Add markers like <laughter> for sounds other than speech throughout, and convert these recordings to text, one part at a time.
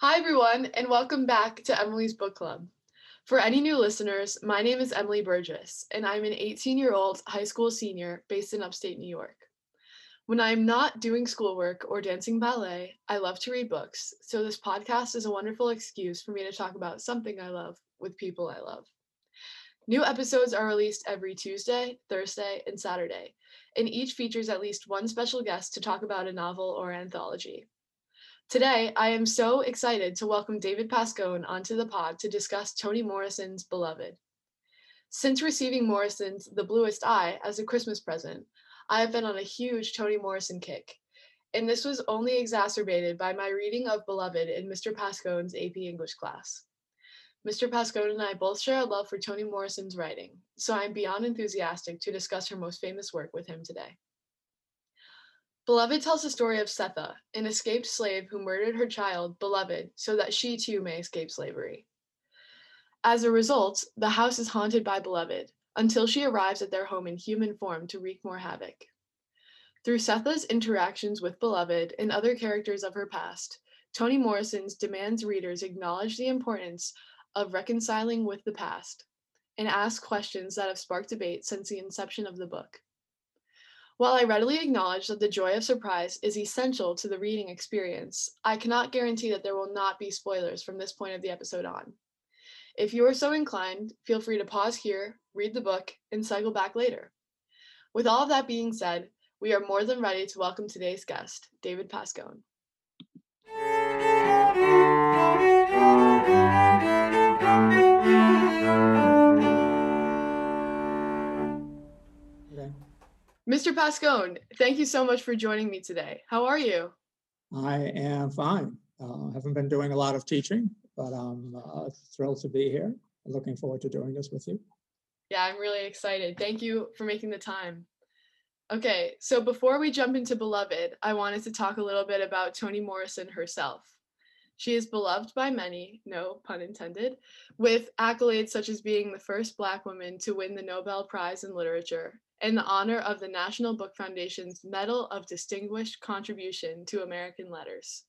Hi, everyone, and welcome back to Emily's Book Club. For any new listeners, my name is Emily Burgess, and I'm an 18 year old high school senior based in upstate New York. When I'm not doing schoolwork or dancing ballet, I love to read books, so this podcast is a wonderful excuse for me to talk about something I love with people I love. New episodes are released every Tuesday, Thursday, and Saturday, and each features at least one special guest to talk about a novel or anthology. Today, I am so excited to welcome David Pascone onto the pod to discuss Toni Morrison's Beloved. Since receiving Morrison's The Bluest Eye as a Christmas present, I have been on a huge Toni Morrison kick, and this was only exacerbated by my reading of Beloved in Mr. Pascone's AP English class. Mr. Pascone and I both share a love for Toni Morrison's writing, so I'm beyond enthusiastic to discuss her most famous work with him today. Beloved tells the story of Sethe, an escaped slave who murdered her child, Beloved, so that she too may escape slavery. As a result, the house is haunted by Beloved until she arrives at their home in human form to wreak more havoc. Through Sethe's interactions with Beloved and other characters of her past, Toni Morrison's demands readers acknowledge the importance of reconciling with the past and ask questions that have sparked debate since the inception of the book. While I readily acknowledge that the joy of surprise is essential to the reading experience, I cannot guarantee that there will not be spoilers from this point of the episode on. If you are so inclined, feel free to pause here, read the book, and cycle back later. With all of that being said, we are more than ready to welcome today's guest, David Pascone. Mr. Pascone, thank you so much for joining me today. How are you? I am fine. Uh, haven't been doing a lot of teaching, but I'm uh, thrilled to be here. Looking forward to doing this with you. Yeah, I'm really excited. Thank you for making the time. Okay, so before we jump into Beloved, I wanted to talk a little bit about Toni Morrison herself. She is beloved by many, no pun intended, with accolades such as being the first Black woman to win the Nobel Prize in Literature and the honor of the National Book Foundation's Medal of Distinguished Contribution to American Letters.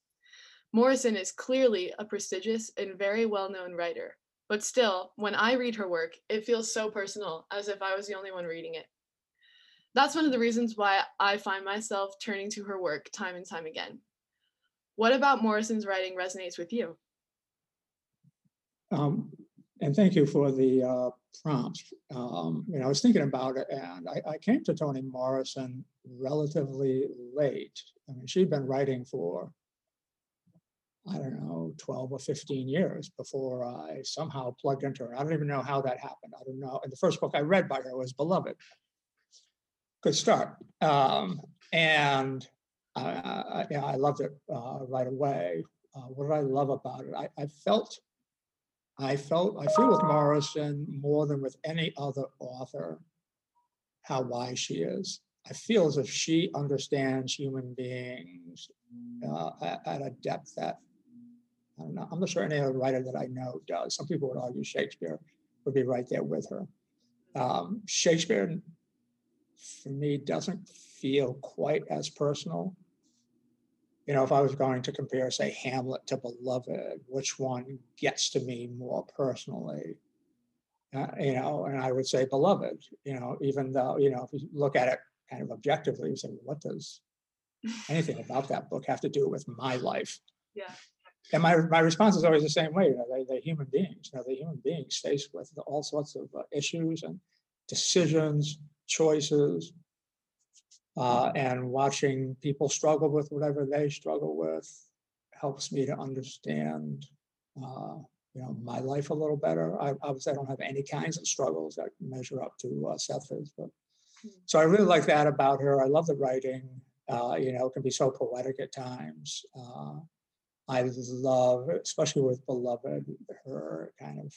Morrison is clearly a prestigious and very well known writer, but still, when I read her work, it feels so personal, as if I was the only one reading it. That's one of the reasons why I find myself turning to her work time and time again. What about Morrison's writing resonates with you? Um, and thank you for the uh, prompt. Um, you know, I was thinking about it, and I, I, came to Toni Morrison relatively late. I mean, she'd been writing for I don't know, 12 or 15 years before I somehow plugged into her. I don't even know how that happened. I don't know. And the first book I read by her was Beloved. Good start. Um, and I, yeah, I loved it uh, right away. Uh, what did I love about it? I, I felt I felt, I feel with Morrison more than with any other author how wise she is. I feel as if she understands human beings uh, at, a depth that I. I'm not sure any other writer that I know does. Some people would argue Shakespeare would be right there with her. Um, Shakespeare, for me, doesn't feel quite as personal you know, if I was going to compare, say, Hamlet to Beloved, which one gets to me more personally? Uh, you know, and I would say Beloved, you know, even though, you know, if you look at it kind of objectively, you say, what does <laughs> anything about that book have to do with my life? Yeah. And my, my response is always the same way. You know, they, they're human beings. You know, they're human beings faced with all sorts of uh, issues and decisions, choices, uh, and watching people struggle with whatever they struggle with helps me to understand uh, you know my life a little better. I obviously I don't have any kinds of struggles that measure up to uh, Sethe's, but hmm. so I really like that about her. I love the writing. Uh, you know, it can be so poetic at times. Uh, I love, especially with Beloved, her kind of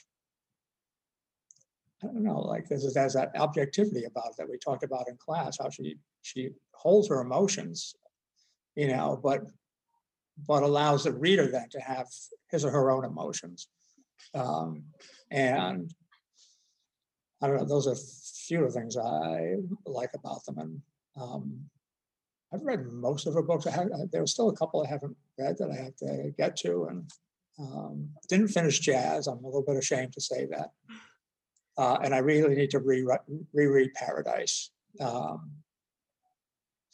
I don't know, like there's, there's that objectivity about it that we talked about in class, how she she holds her emotions, you know, but but allows the reader then to have his or her own emotions. Um, and I don't know, those are a few of the things I like about them. And um, I've read most of her books. I have, there's still a couple I haven't read that I have to get to. And Um, didn't finish jazz. I'm a little bit ashamed to say that. Uh, and I really need to rewrite, reread Paradise. Um,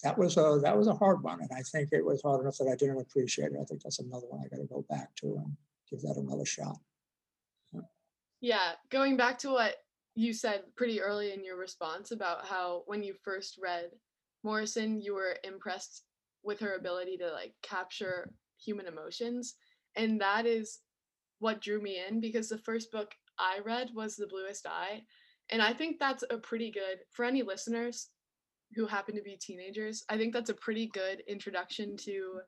that was a that was a hard one, and I think it was hard enough that I didn't appreciate it. I think that's another one I got to go back to and give that another shot. Yeah, going back to what you said pretty early in your response about how when you first read Morrison, you were impressed with her ability to like capture human emotions, and that is what drew me in because the first book I read was The Bluest Eye, and I think that's a pretty good for any listeners who happen to be teenagers. I think that's a pretty good introduction to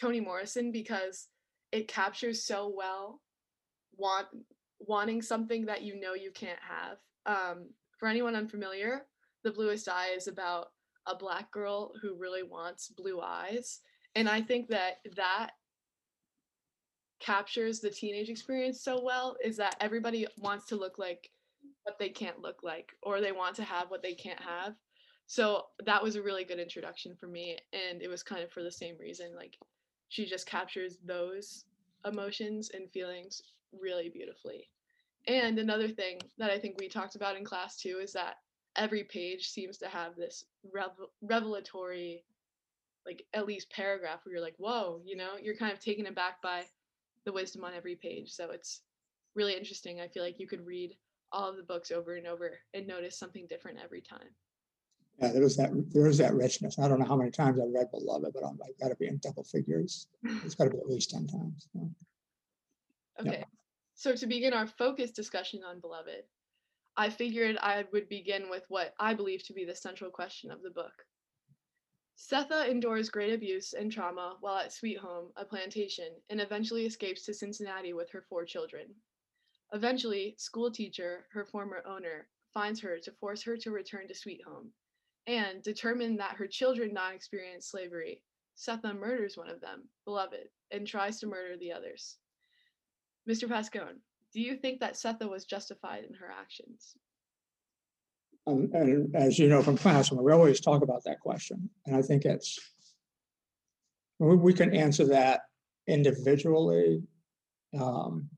Toni Morrison because it captures so well want wanting something that you know you can't have. Um, for anyone unfamiliar, The Bluest Eye is about a black girl who really wants blue eyes, and I think that that captures the teenage experience so well is that everybody wants to look like what they can't look like or they want to have what they can't have so that was a really good introduction for me and it was kind of for the same reason like she just captures those emotions and feelings really beautifully. And another thing that i think we talked about in class too is that every page seems to have this revel- revelatory like at least paragraph where you're like whoa you know? You're kind of taken aback by the wisdom on every page. So it's really interesting. I feel like you could read all of the books over and over and notice something different every time Yeah, there was that there is that richness. I don't know how many times I've read Beloved, but I'm, I've got to be in double figures. It's got to be at least ten times. so. Yeah. Okay. So to begin our focused discussion on Beloved, I figured I would begin with what I believe to be the central question of the book. Sethe endures great abuse and trauma while at Sweet Home, a plantation, and eventually escapes to Cincinnati with her four children. Eventually, school teacher, her former owner, finds her to force her to return to Sweet Home. And determined that her children not experience slavery, Sethe murders one of them, Beloved, and tries to murder the others. Mr. Pascone, do you think that Sethe was justified in her actions? Um, and as you know from class, we always talk about that question, and I think it's we, can answer that individually. Um,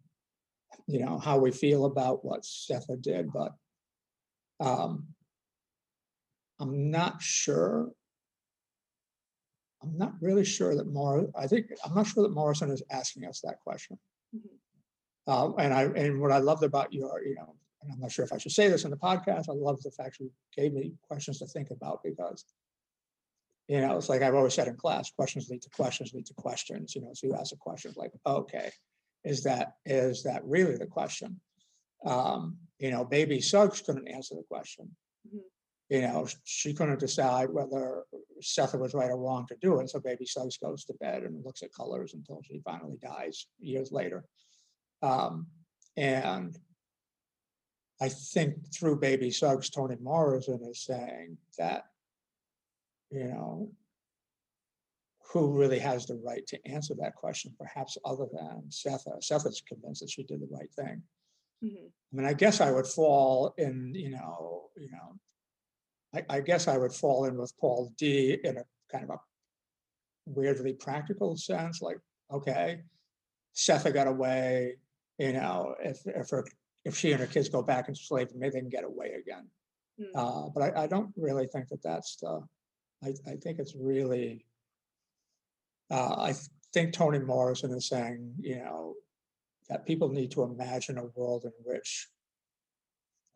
you know how we feel about what Sethe did, but um, I'm not sure. I'm not really sure that Mor. I think I'm not sure that Morrison is asking us that question. Mhm. Uh, and I and what I loved about your, you know, and I'm not sure if I should say this in the podcast. I love the fact you gave me questions to think about because, you know, it's like I've always said in class, questions lead to questions lead to questions. You know, so you ask a question like, okay, is that is that really the question? Um, you know, baby Suggs couldn't answer the question. Mhm. You know, she couldn't decide whether Sethe was right or wrong to do it. So baby Suggs goes to bed and looks at colors until she finally dies years later. Um, and I think through Baby Suggs, Toni Morrison is saying that, you know, who really has the right to answer that question, perhaps other than Sethe. Sethe's convinced that she did the right thing. Mhm. I mean, I guess I would fall in, you know, you know, I, I guess I would fall in with Paul D in a kind of a weirdly practical sense, like, okay, Sethe got away, you know, if if her if she and her kids go back into slavery, maybe they can get away again. Mm. Uh, but I, I don't really think that that's the. I, I think it's really. Uh, I think Toni Morrison is saying, you know, that people need to imagine a world in which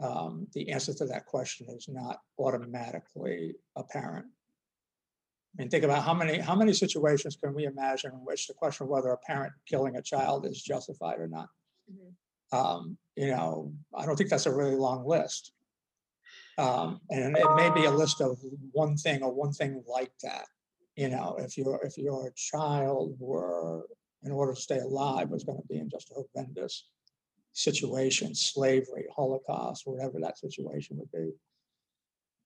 um, the answer to that question is not automatically apparent. I mean, think about how many how many situations can we imagine in which the question of whether a parent killing a child is justified or not. Mhm. Um, you know, I don't think that's a really long list. Um, and it may be a list of one thing or one thing like that. You know, if your if your child were, in order to stay alive, was going to be in just a horrendous situation, slavery, Holocaust, whatever that situation would be.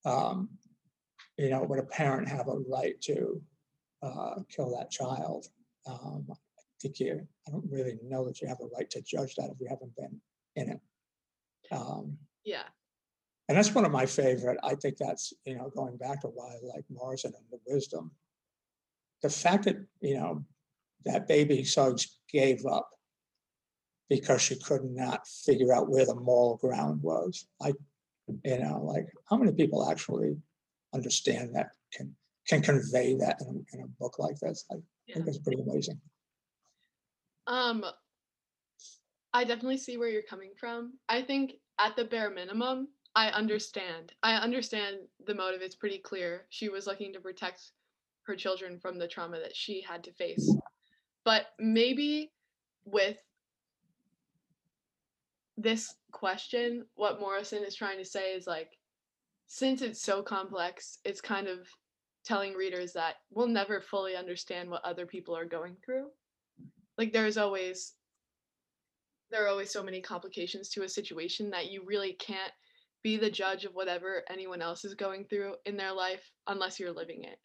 Um, you know, would a parent have a right to uh, kill that child? Um, I think you, I don't really know that you have a right to judge that if you haven't been in it. Um, Yeah. and that's one of my favorite. I think that's, you know, going back to why I like Morrison and the wisdom. The fact that, you know, that baby Suggs gave up because she could not figure out where the moral ground was. I, you know, like how many people actually understand that can can convey that in, a- in a book like this? I think that's pretty amazing. Um, I definitely see where you're coming from. I think at the bare minimum, I understand. I understand the motive. It's pretty clear. She was looking to protect her children from the trauma that she had to face. But maybe with this question, what Morrison is trying to say is like, since it's so complex, it's kind of telling readers that we'll never fully understand what other people are going through. Like there's always there are always so many complications to a situation that you really can't be the judge of whatever anyone else is going through in their life unless you're living it.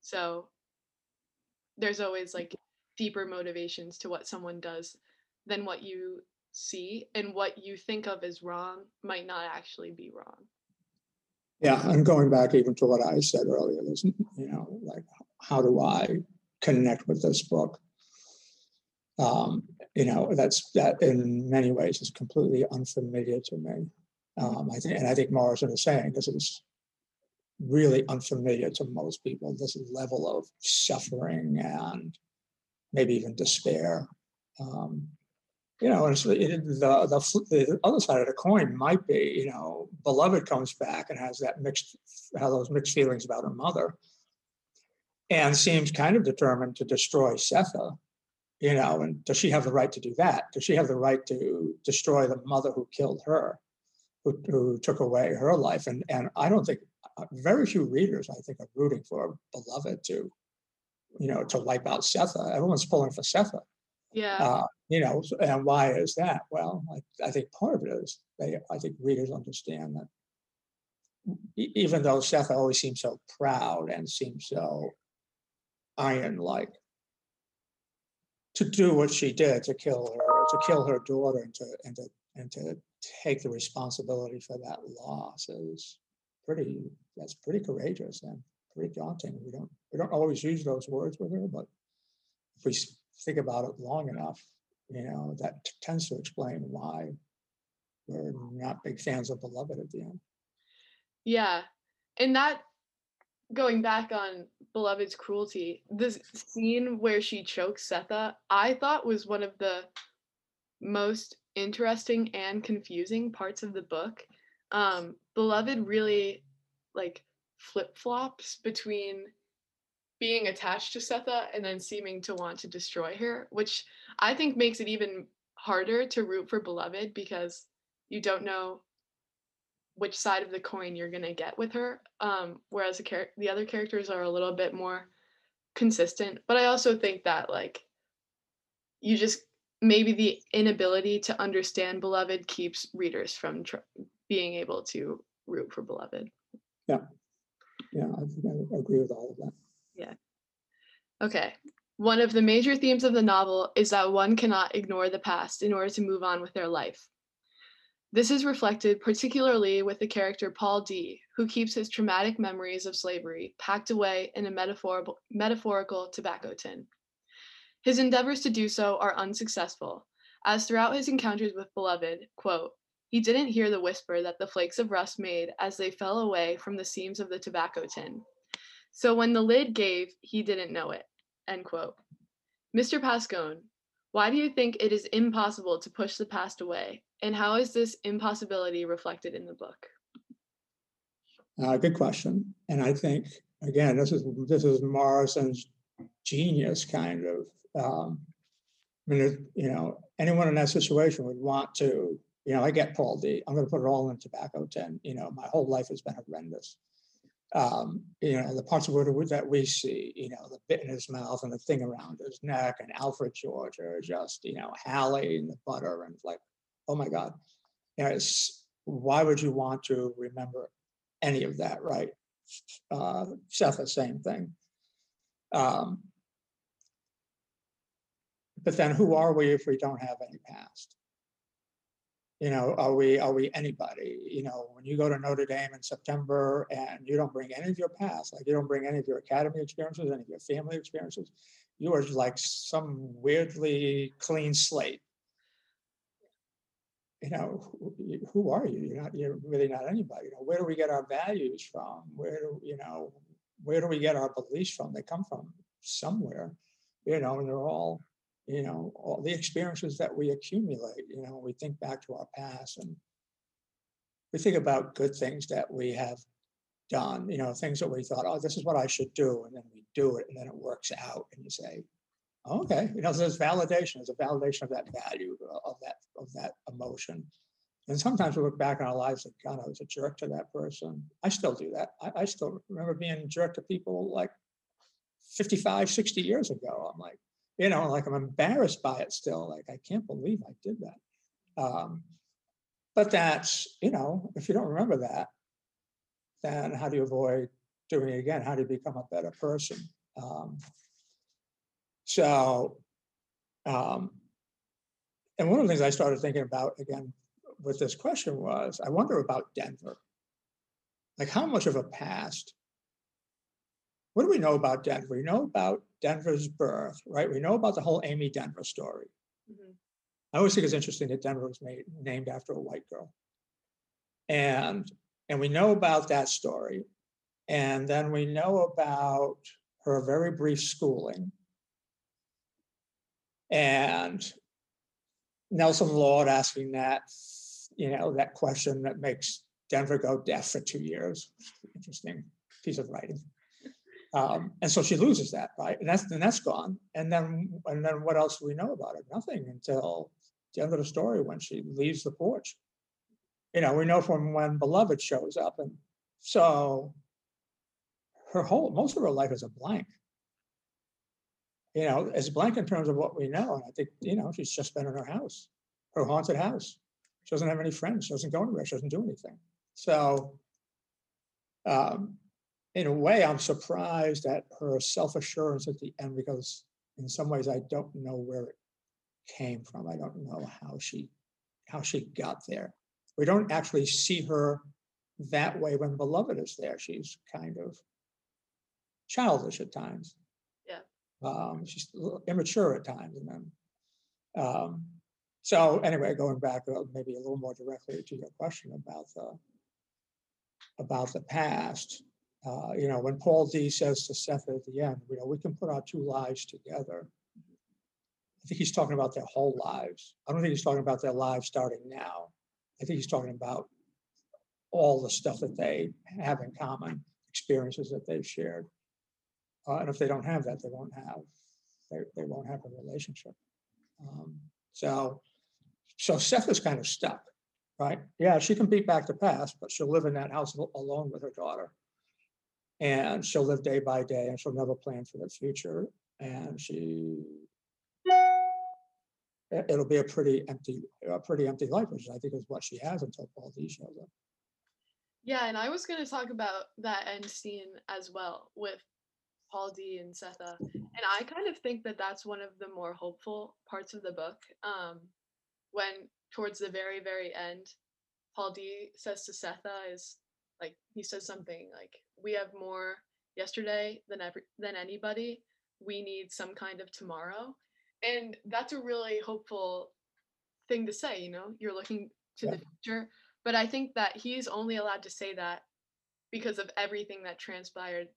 So there's always like deeper motivations to what someone does than what you see and what you think of as wrong might not actually be wrong. Yeah, and going back even to what I said earlier, there's, you know, like, how do I connect with this book? Um, you know, that's, that in many ways is completely unfamiliar to me. Um, I think, and I think Morrison is saying this is really unfamiliar to most people, this level of suffering and maybe even despair. Um, you know, it, the, the the other side of the coin might be, you know, beloved comes back and has that mixed, have those mixed feelings about her mother, and seems kind of determined to destroy Sethe. You know, and does she have the right to do that? Does she have the right to destroy the mother who killed her, who, who took away her life? And and I don't think uh, very few readers, I think, are rooting for beloved to, you know, to wipe out Sethe. Everyone's pulling for Sethe. Yeah. Uh, you know, and why is that? Well, I, I think part of it is they, I think readers understand that even though Seth always seems so proud and seems so iron-like, to do what she did to kill her, to kill her daughter, and to and to and to take the responsibility for that loss is pretty. That's pretty courageous and pretty daunting. We don't we don't always use those words with her, but if we think about it long enough, you know, that t- tends to explain why we're not big fans of Beloved at the end. Yeah. And that going back on Beloved's cruelty, this scene where she chokes Sethe, I thought was one of the most interesting and confusing parts of the book. Um, Beloved really like flip flops between being attached to Sethe and then seeming to want to destroy her, which I think makes it even harder to root for Beloved because you don't know which side of the coin you're gonna get with her. Um, whereas the char- the other characters are a little bit more consistent. But I also think that like you just maybe the inability to understand beloved keeps readers from tr- being able to root for beloved. Yeah, I think I agree with all of that. Okay. One of the major themes of the novel is that one cannot ignore the past in order to move on with their life. This is reflected particularly with the character Paul D, who keeps his traumatic memories of slavery packed away in a metaphorical, metaphorical tobacco tin. His endeavors to do so are unsuccessful, as throughout his encounters with Beloved, quote, he didn't hear the whisper that the flakes of rust made as they fell away from the seams of the tobacco tin. So when the lid gave, he didn't know it. End quote. Mr. Pascone, why do you think it is impossible to push the past away? And how is this impossibility reflected in the book? Uh, good question. And I think, again, this is, this is Morrison's genius kind of. Um, I mean, you know, anyone in that situation would want to, you know, I get Paul D. I'm gonna put it all in tobacco tin, you know, my whole life has been horrendous. Um, you know, the parts of it that we see, you know, the bit in his mouth and the thing around his neck and Alfred Georgia are just, you know, Halle and the butter and like, oh my God. You know, it's, why would you want to remember any of that, right? Uh, Seth, the same thing. Um, but then who are we if we don't have any past? You know, are we are we anybody? You know, when you go to Notre Dame in September and you don't bring any of your past, like you don't bring any of your academy experiences, any of your family experiences, you are like some weirdly clean slate. You know, who, are you? You're not, you're really not anybody. You know, where do we get our values from? Where do, you know, where do we get our beliefs from? They come from somewhere, you know, and they're all, you know, all the experiences that we accumulate, you know, we think back to our past and we think about good things that we have done, you know, things that we thought, oh, this is what I should do, and then we do it, and then it works out, and you say, okay, you know, so there's validation, there's a validation of that value of that of that emotion. And sometimes we look back on our lives and God, I was a jerk to that person. I still do that. I, I still remember being a jerk to people like 55, 60 years ago. I'm like, you know, like I'm embarrassed by it still. Like, I can't believe I did that. Um, but that's, you know, if you don't remember that, then how do you avoid doing it again? How do you become a better person? Um, so, um, and one of the things I started thinking about again with this question was I wonder about Denver. Like, how much of a past? What do we know about Denver? We know about Denver's birth, right? We know about the whole Amy Denver story. Mhm. I always think it's interesting that Denver was made named after a white girl. And and we know about that story. And then we know about her very brief schooling. And Nelson Lord asking that, you know, that question that makes Denver go deaf for two years. Interesting piece of writing. Um, and so she loses that, right? And that's and that's gone. And then and then what else do we know about it? Nothing until the end of the story when she leaves the porch. You know, we know from when Beloved shows up, and so her whole most of her life is a blank. You know, it's blank in terms of what we know. And I think, you know, she's just been in her house, her haunted house. She doesn't have any friends. She doesn't go anywhere. She doesn't do anything. So, um, in a way, I'm surprised at her self assurance at the end because, in some ways, I don't know where it came from. I don't know how she how she got there. We don't actually see her that way when Beloved is there. She's kind of childish at times. Yeah. Um, she's a little immature at times, and then. Um, so anyway, going back uh, maybe a little more directly to your question about the about the past. Uh, you know, when Paul D says to Seth at the end, you know, we can put our two lives together. I think he's talking about their whole lives. I don't think he's talking about their lives starting now. I think he's talking about all the stuff that they have in common, experiences that they've shared. Uh, and if they don't have that, they won't have they, they won't have a relationship. Um, so so Seth is kind of stuck, right? Yeah, she can beat back the past, but she'll live in that house alone with her daughter. And she'll live day by day and she'll never plan for the future. And she it- it'll be a pretty empty, a pretty empty life, which I think is what she has until Paul D shows up. Yeah, and I was going to talk about that end scene as well with Paul D and Sethe. And I kind of think that that's one of the more hopeful parts of the book. Um, when towards the very, very end, Paul D says to Sethe is like he says something like, "We have more yesterday than every than anybody. We need some kind of tomorrow," and that's a really hopeful thing to say. You know, you're looking to the future, but I think that he's only allowed to say that because of everything that transpired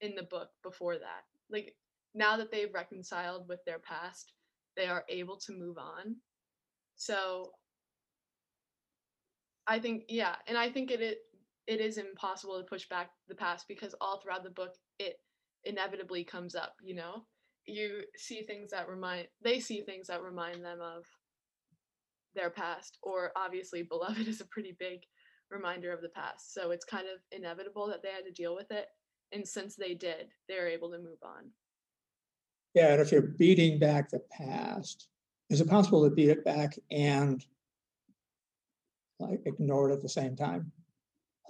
in the book before that. Like now that they've reconciled with their past, they are able to move on. So I think yeah, and I think it it, it is impossible to push back the past because all throughout the book it inevitably comes up, you know? You see things that remind they see things that remind them of their past or obviously <laughs> beloved is a pretty big reminder of the past. So it's kind of inevitable that they had to deal with it and since they did, they're able to move on. Yeah, and if you're beating back the past, is it possible to beat it back and like ignore it at the same time?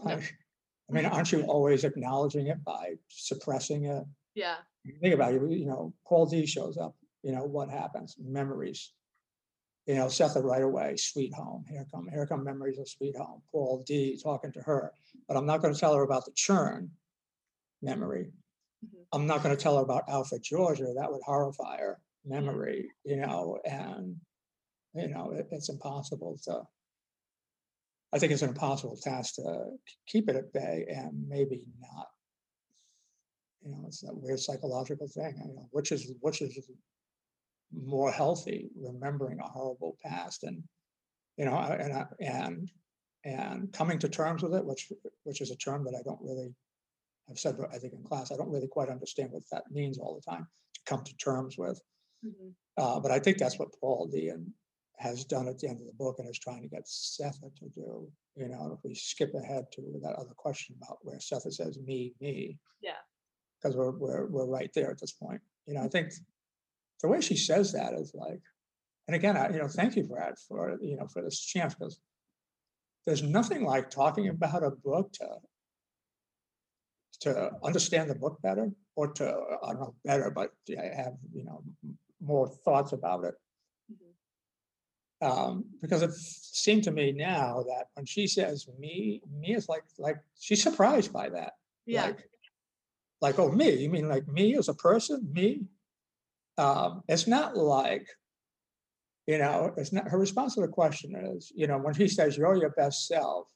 I mean, aren't you always acknowledging it by suppressing it? Yeah. Think about it, you know, Paul D shows up, you know, what happens? Memories. You know, Seth right away, sweet home. Here come, here come memories of sweet home. Paul D talking to her, but I'm not going to tell her about the churn memory. Mhm. I'm not gonna tell her about Alfred Georgia, that would horrify her memory, you know, and, you know, it, it's impossible to I think it's an impossible task to keep it at bay and maybe not. You know, it's that weird psychological thing, you know, which is, which is more healthy, remembering a horrible past and, you know, and, and, and coming to terms with it, which, which is a term that I don't really, I've said, I think in class, I don't really quite understand what that means all the time, to come to terms with. Mhm. Uh, but I think that's what Paul D has done at the end of the book and is trying to get Sethe to do. You know, if we skip ahead to that other question about where Sethe says me, me. Yeah. Because we're, we're, we're right there at this point. You know, I think mm-hmm. the way she says that is like, and again, I, you know, thank you that, for, you know, for this chance, because there's nothing like talking about a book to to understand the book better or to, I don't know, better, but yeah, have, you know, more thoughts about it. Um, because it seemed to me now that when she says me, me is like, like, she's surprised by that. Yeah, Like, like, oh, me, you mean like me as a person, me? Um, it's not like, you know, it's not, her response to the question is, you know, when she says you're your best self,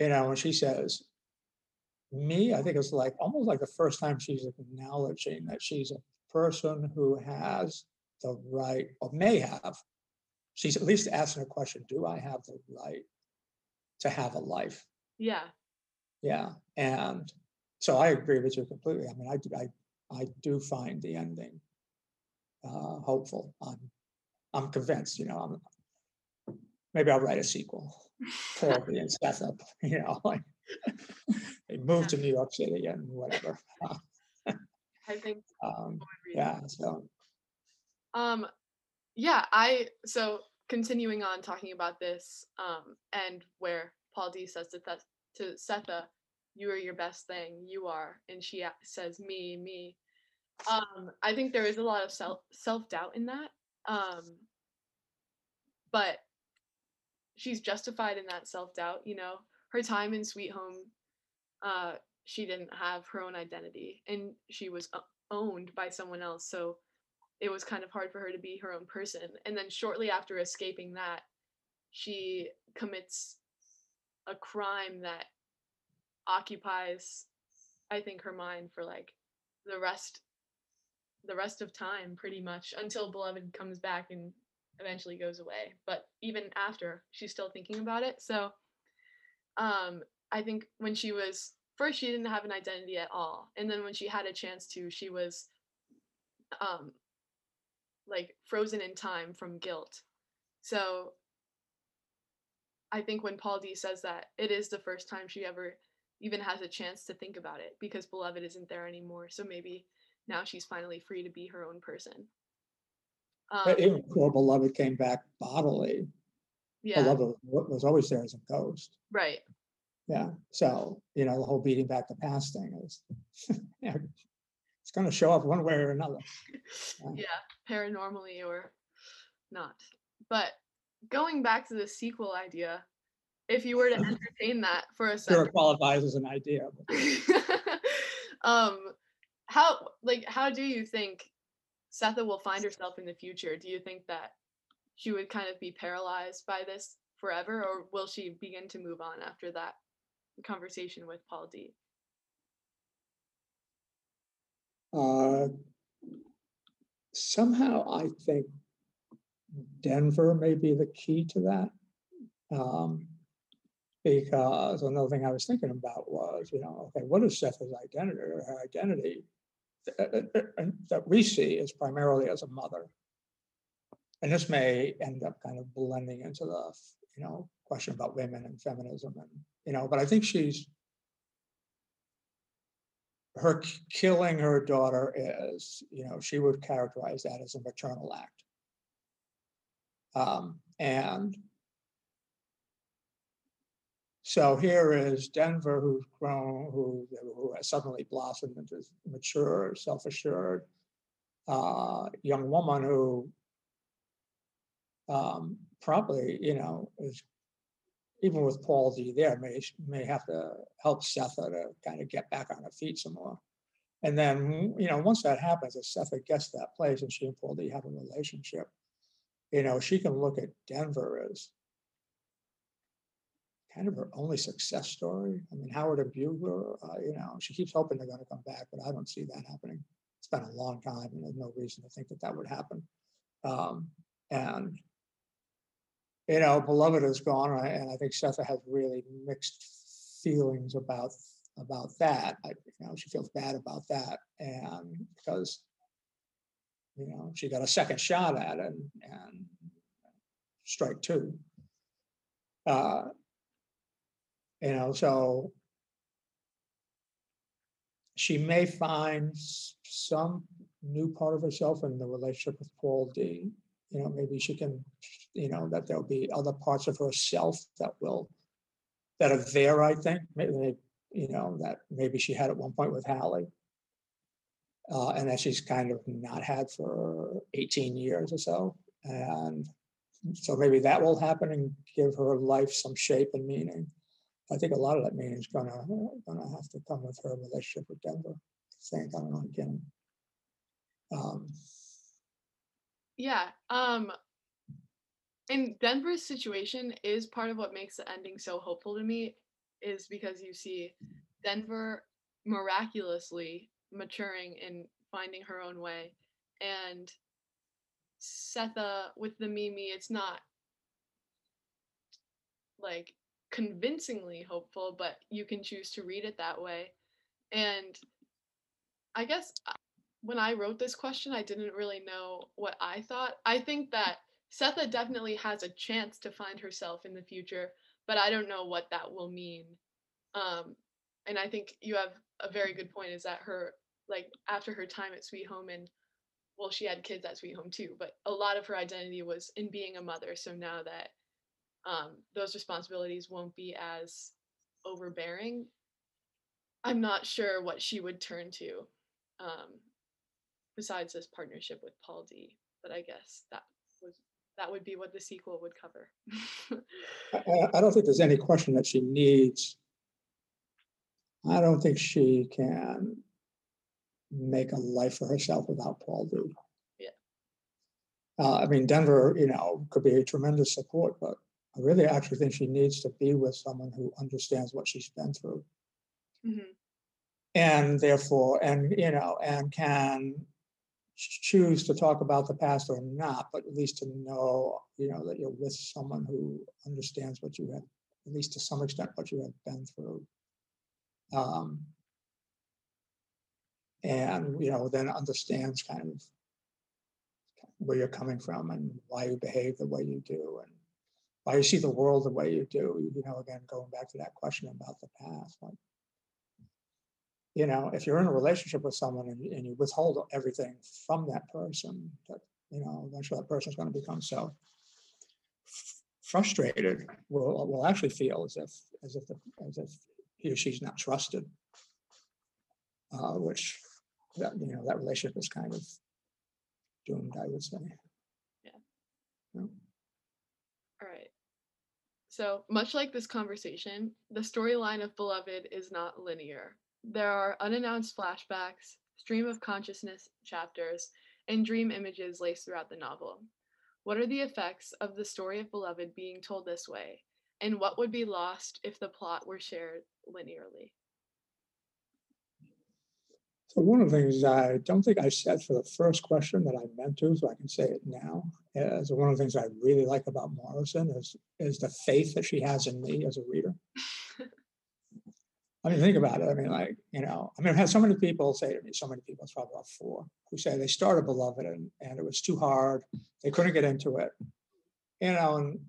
you know, when she says me, I think it's like, almost like the first time she's acknowledging that she's a person who has the right, or may have, she's at least asking a question, do I have the right to have a life? yeah, Yeah, and so I agree with you completely. I mean, I, do- I, I do find the ending uh, hopeful. I'm, I'm convinced, you know, I'm, maybe I'll write a sequel. Paul and Seth up, you know, like they moved to New York City and whatever. I think. <laughs> Um, I would read yeah, so, Um, yeah, I so continuing on talking about this, um, and where Paul D says to to Sethe, "You are your best thing. You are," and she says, "Me, me." Um, I think there is a lot of self self doubt in that. Um, but she's justified in that self doubt. You know, her time in Sweet Home, uh, she didn't have her own identity, and she was owned by someone else. So it was kind of hard for her to be her own person. And then shortly after escaping that, she commits a crime that occupies, I think, her mind for like the rest the rest of time pretty much until beloved comes back and eventually goes away. But even after she's still thinking about it. So um i think when she was first she didn't have an identity at all. And then when she had a chance to she was um like frozen in time from guilt. So I think when Paul D says that, it is the first time she ever even has a chance to think about it because Beloved isn't there anymore. So maybe now she's finally free to be her own person. Um, but even before Beloved came back bodily, yeah, Beloved was always there as a ghost. right. Yeah, so, you know, the whole beating back the past thing is, <laughs> it's gonna show up one way or another. <laughs> yeah, paranormally or not. But going back to the sequel idea, if you were to <laughs> entertain that for a Sure, second, it qualifies as an idea, <laughs> um how like how do you think Sethe will find herself in the future? Do you think that she would kind of be paralyzed by this forever or will she begin to move on after that conversation with Paul D? Uh, somehow I think Denver may be the key to that. Um, because another thing I was thinking about was, you know, okay, what is Sethe's identity or her identity uh, uh, uh, that we see is primarily as a mother. And this may end up kind of blending into the, you know, question about women and feminism and, you know, but I think she's her killing her daughter is, you know, she would characterize that as a maternal act. Um, and so here is Denver, who's grown, who, who has suddenly blossomed into mature, self-assured uh, young woman who um, probably, you know, is even with Paul D there, may may have to help Sethe to kind of get back on her feet some more. And then, you know, once that happens, if Seth gets to that place and she and Paul D have a relationship, you know, she can look at Denver as kind of her only success story. I mean, Howard and Buglar, uh, you know, she keeps hoping they're going to come back, but I don't see that happening. It's been a long time, and there's no reason to think that that would happen. Um, and you know, beloved is gone, and I, think Sethe has really mixed feelings about about that. I, you know, she feels bad about that, and because you know she got a second shot at it, and, and strike two. Uh, you know, so she may find some new part of herself in the relationship with Paul D. You know, maybe she can, you know, that there'll be other parts of herself that will, that are there, I think, maybe, you know, that maybe she had at one point with Halle. Uh, and that she's kind of not had for eighteen years or so. And so maybe that will happen and give her life some shape and meaning. I think a lot of that meaning is gonna, gonna have to come with her relationship with Denver. Saying, I don't know, again. Um, Yeah. Um and Denver's situation is part of what makes the ending so hopeful to me is because you see Denver miraculously maturing and finding her own way and Sethe with the Mimi it's not like convincingly hopeful but you can choose to read it that way and I guess uh, when I wrote this question, I didn't really know what I thought. I think that Sethe definitely has a chance to find herself in the future, but I don't know what that will mean. Um, and I think you have a very good point is that her, like, after her time at Sweet Home, and well, she had kids at Sweet Home too, but a lot of her identity was in being a mother. So now that um, those responsibilities won't be as overbearing, I'm not sure what she would turn to. Um, besides this partnership with Paul D. But I guess that was that would be what the sequel would cover. I, I- don't think there's any question that she needs. I don't think she can make a life for herself without Paul D. Yeah. Uh, I mean, Denver, you know, could be a tremendous support, but I really actually think she needs to be with someone who understands what she's been through. Mhm. And therefore, and, you know, and can choose to talk about the past or not, but at least to know, you know, that you're with someone who understands what you have, at least to some extent, what you have been through. Um, and, you know, then understands kind of where you're coming from and why you behave the way you do and why you see the world the way you do. You know, again, going back to that question about the past, like, you know, if you're in a relationship with someone and, you- and you withhold everything from that person, that, you know, eventually that person's gonna become so frustrated, will, will actually feel as if, as if, the- as if he or she's not trusted. Uh, which, that, you know, that relationship is kind of doomed, I would say. Yeah. Yeah. All right. So, much like this conversation, the storyline of Beloved is not linear. There are unannounced flashbacks, stream of consciousness chapters, and dream images laced throughout the novel. What are the effects of the story of Beloved being told this way? And what would be lost if the plot were shared linearly? So one of the things I don't think I said for the first question that I meant to, so I can say it now, is one of the things I really like about Morrison is, is the faith that she has in me as a reader. <laughs> I mean, think about it. I mean, like, you know, I mean, I've had so many people say to me, so many people, it's probably about four, who say they started Beloved and, and it was too hard. They couldn't get into it. You know, and,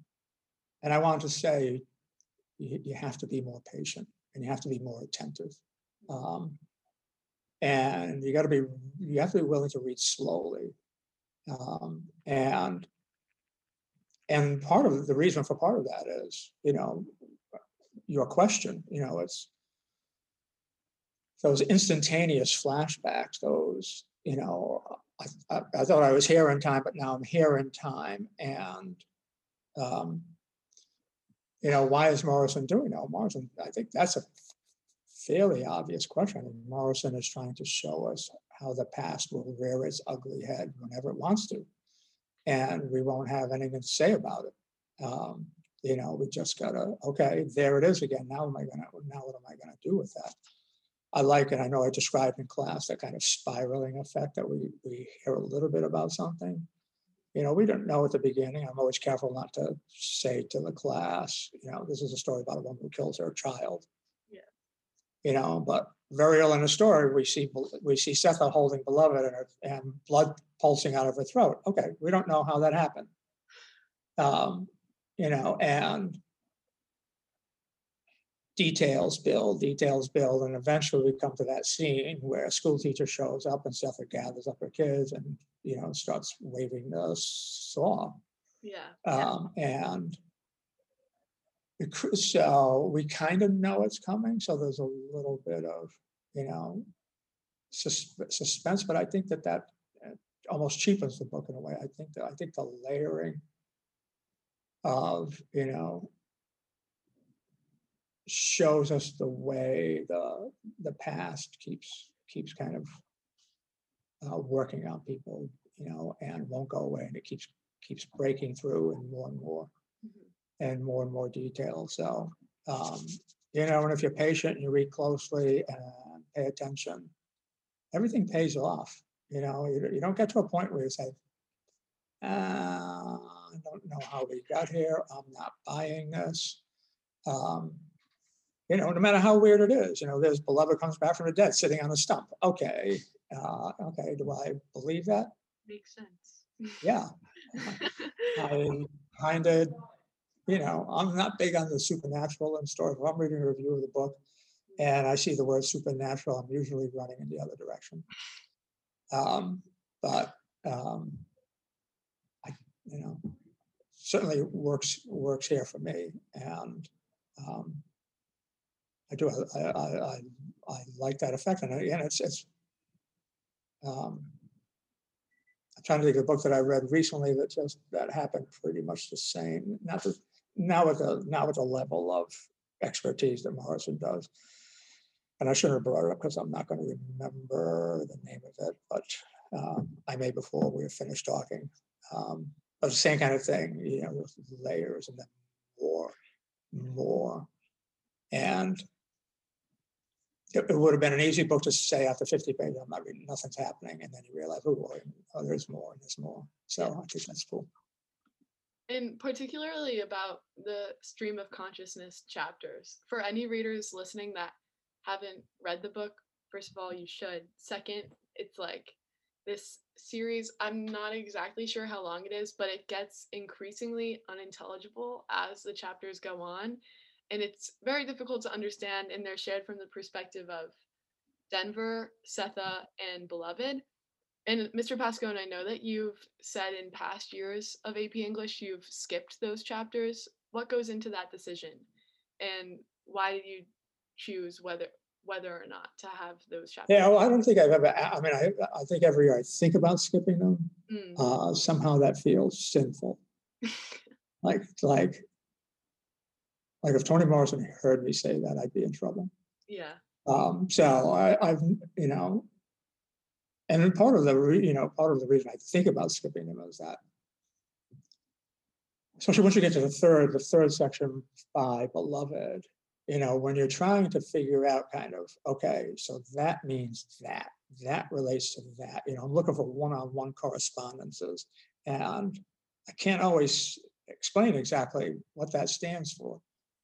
and I want to say, you, you have to be more patient and you have to be more attentive. Um, and you got to be you have to be willing to read slowly um, and and part of the reason for part of that is you know your question you know it's those instantaneous flashbacks those you know I, I, I thought i was here in time but now i'm here in time and um, you know why is morrison doing that morrison i think that's a fairly obvious question. I mean, Morrison is trying to show us how the past will rear its ugly head whenever it wants to. And we won't have anything to say about it. Um, you know, we just gotta, okay, there it is again. Now am I gonna, now what am I gonna do with that? I like it. I know I described in class that kind of spiraling effect that we, we hear a little bit about something. You know, we don't know at the beginning. I'm always careful not to say to the class, you know, this is a story about a woman who kills her child. Yeah. You know, but very early in the story, we see, we see Sethe holding beloved and, her- and blood pulsing out of her throat. Okay, we don't know how that happened. Um, you know, and details build, details build, and eventually we come to that scene where a school teacher shows up and Sethe gathers up her kids and, you know, starts waving the saw. Yeah. Um, and the so we kind of know it's coming, so there's a little bit of, you know, sus- suspense, but I think that that uh, almost cheapens the book in a way. I think that, I think the layering of, you know, shows us the way the, the past keeps, keeps kind of uh, working on people, you know, and won't go away, and it keeps, keeps breaking through and more and more Mhm. and more and more detail. So, um, you know, and if you're patient and you read closely and pay attention, everything pays off. You know, you, you don't get to a point where you say, "Ah, I don't know how we got here. I'm not buying this. Um, you know, no matter how weird it is, you know, there's beloved comes back from the dead sitting on a stump. Okay. Uh, okay. Do I believe that? Makes sense. Yeah. I kind of, you know, I'm not big on the supernatural and stories. If I'm reading a review of the book and I see the word supernatural, I'm usually running in the other direction. Um, but um, I, you know, certainly works works here for me, and um, I do. I, I, I, I like that effect, and again, it's it's. Um, I'm trying to think of a book that I read recently that just that happened pretty much the same. Not the now with the now with the level of expertise that Morrison does. And I shouldn't have brought it up because I'm not going to remember the name of it, but um, I may before we have finished talking. Um, but the same kind of thing, you know, with layers and then more, more. And it, it would have been an easy book to say after 50 pages, I'm not reading, nothing's happening. And then you realize, oh, boy, oh, there's more and there's more. So I think that's cool. and particularly about the stream of consciousness chapters. For any readers listening that haven't read the book, first of all, you should. Second, it's like this series, I'm not exactly sure how long it is, but it gets increasingly unintelligible as the chapters go on. And it's very difficult to understand, and they're shared from the perspective of Denver, Sethe, and Beloved. And Mr. Pascone, I know that you've said in past years of AP English you've skipped those chapters. What goes into that decision? And why did you choose whether whether or not to have those chapters? Yeah, well, I don't think I've ever, I mean, I, I think every year I think about skipping them. Mm, Uh, somehow that feels sinful. <laughs> Like, like, like if Toni Morrison heard me say that, I'd be in trouble. yeah. Um, so I, I've, you know, and part of the, re- you know, part of the reason I think about skipping them is that, especially once you get to the third, the third section by beloved, you know, when you're trying to figure out kind of, okay, so that means that, that relates to that, you know, I'm looking for one-on-one correspondences. And I can't always explain exactly what that stands for.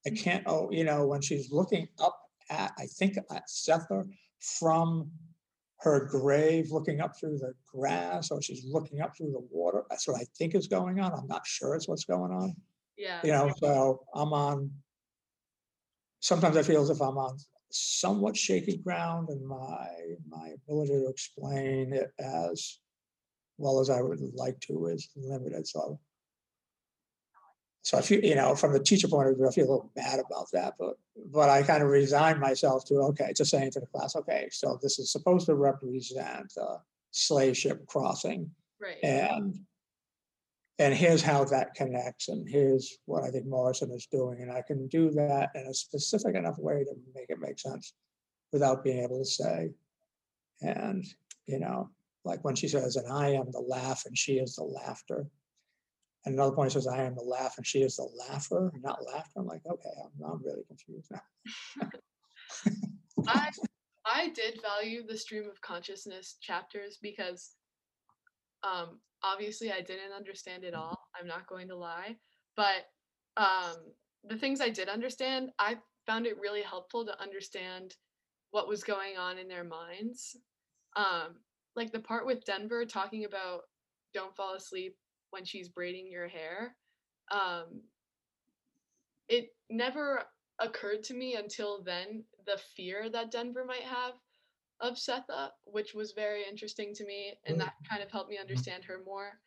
I mm-hmm. can't, oh, you know, when she's looking up at, I think at Sethe from her grave, looking up through the grass, or she's looking up through the water. That's what I think is going on. I'm not sure it's what's going on. Yeah. You know, so I'm on, sometimes I feel as if I'm on somewhat shaky ground and my, my ability to explain it as well as I would like to is limited. So so I feel, you know, from the teacher point of view, I feel a little bad about that, but, but I kind of resign myself to, okay, just saying to the class, okay, so this is supposed to represent a slave ship crossing Right. and and here's how that connects and here's what I think Morrison is doing. And I can do that in a specific enough way to make it make sense. without being able to say. And, you know, like when she says, and I am the laugh and she is the laughter. And another point says, I am the laugh and she is the laugher, not laughter. I'm like, okay, I'm, I'm really confused now. I I did value the stream of consciousness chapters because um obviously I didn't understand it all. I'm not going to lie, but um the things I did understand, I found it really helpful to understand what was going on in their minds. Um like the part with Denver talking about don't fall asleep when she's braiding your hair. Um it never occurred to me until then the fear that Denver might have of Sethe, which was very interesting to me, and that kind of helped me understand her more.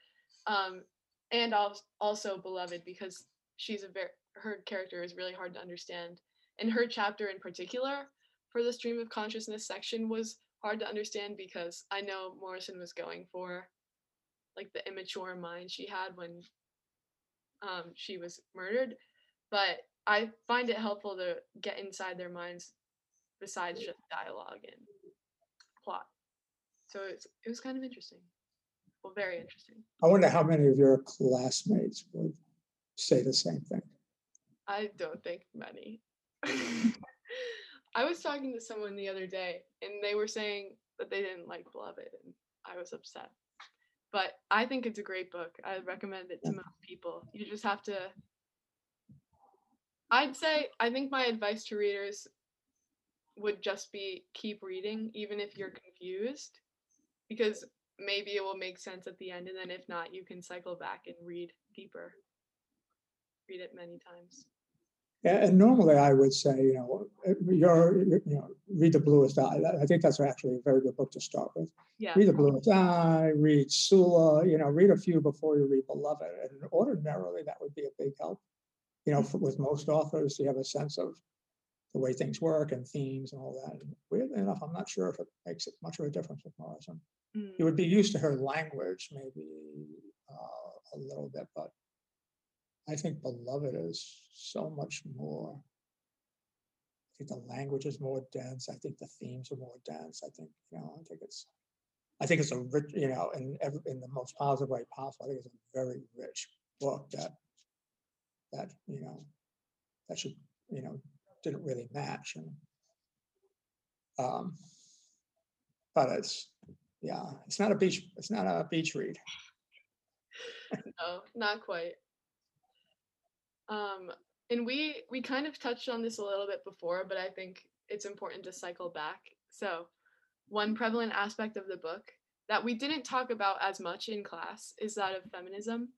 Um, and also beloved because she's a very her character is really hard to understand, and her chapter in particular for the stream of consciousness section was hard to understand because I know Morrison was going for like the immature mind she had when um, she was murdered, but I find it helpful to get inside their minds besides just dialogue and plot. So it's, it was kind of interesting. Well, very interesting. I wonder how many of your classmates would say the same thing. I don't think many. <laughs> I was talking to someone the other day and they were saying that they didn't like Beloved and I was upset. But I think it's a great book. I recommend it to most people. You just have to I'd say I think my advice to readers would just be keep reading even if you're confused because maybe it will make sense at the end and then if not you can cycle back and read deeper read it many times and normally I would say, you know, you're, you know, read the bluest eye. I think that's actually a very good book to start with. Yeah. Read the bluest eye, read Sula, you know, read a few before you read Beloved. And ordinarily that would be a big help you know, for, with most authors, you have a sense of the way things work and themes and all that. And weirdly enough, I'm not sure if it makes it much of a difference with Morrison. Mm. You would be used to her language maybe uh, a little bit, but I think Beloved is so much more. I think the language is more dense. I think the themes are more dense. I think you know. I think it's. I think it's a rich, you know, in every, in the most positive way possible. I think it's a very rich book that that you know that should you know didn't really match and um but it's yeah it's not a beach it's not a beach read <laughs> no not quite um and we we kind of touched on this a little bit before but i think it's important to cycle back so one prevalent aspect of the book that we didn't talk about as much in class is that of feminism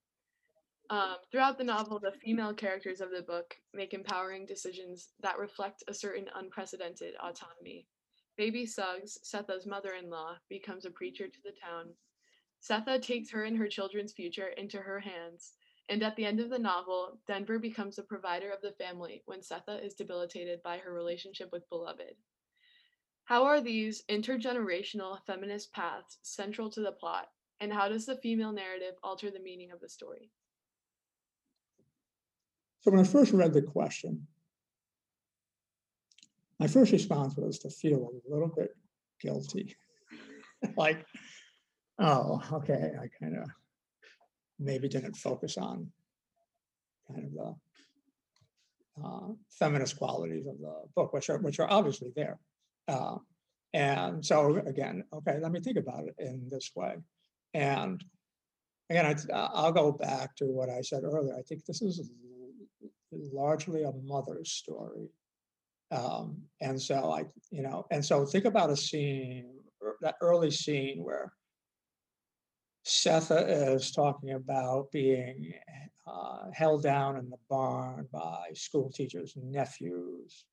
um, throughout the novel, the female characters of the book make empowering decisions that reflect a certain unprecedented autonomy. Baby Suggs, Sethe's mother in law, becomes a preacher to the town. Sethe takes her and her children's future into her hands, and at the end of the novel, Denver becomes the provider of the family when Sethe is debilitated by her relationship with Beloved. How are these intergenerational feminist paths central to the plot, and how does the female narrative alter the meaning of the story? So when I first read the question, my first response was to feel a little bit guilty. <laughs> like, oh, okay, I kind of maybe didn't focus on kind of the uh, feminist qualities of the book, which are which are obviously there. Uh, and so again, okay, let me think about it in this way. And again, I, I'll go back to what I said earlier. I think this is largely a mother's story. Um, and so I, you know, and so think about a scene, that early scene where Sethe is talking about being uh, held down in the barn by school teachers' nephews,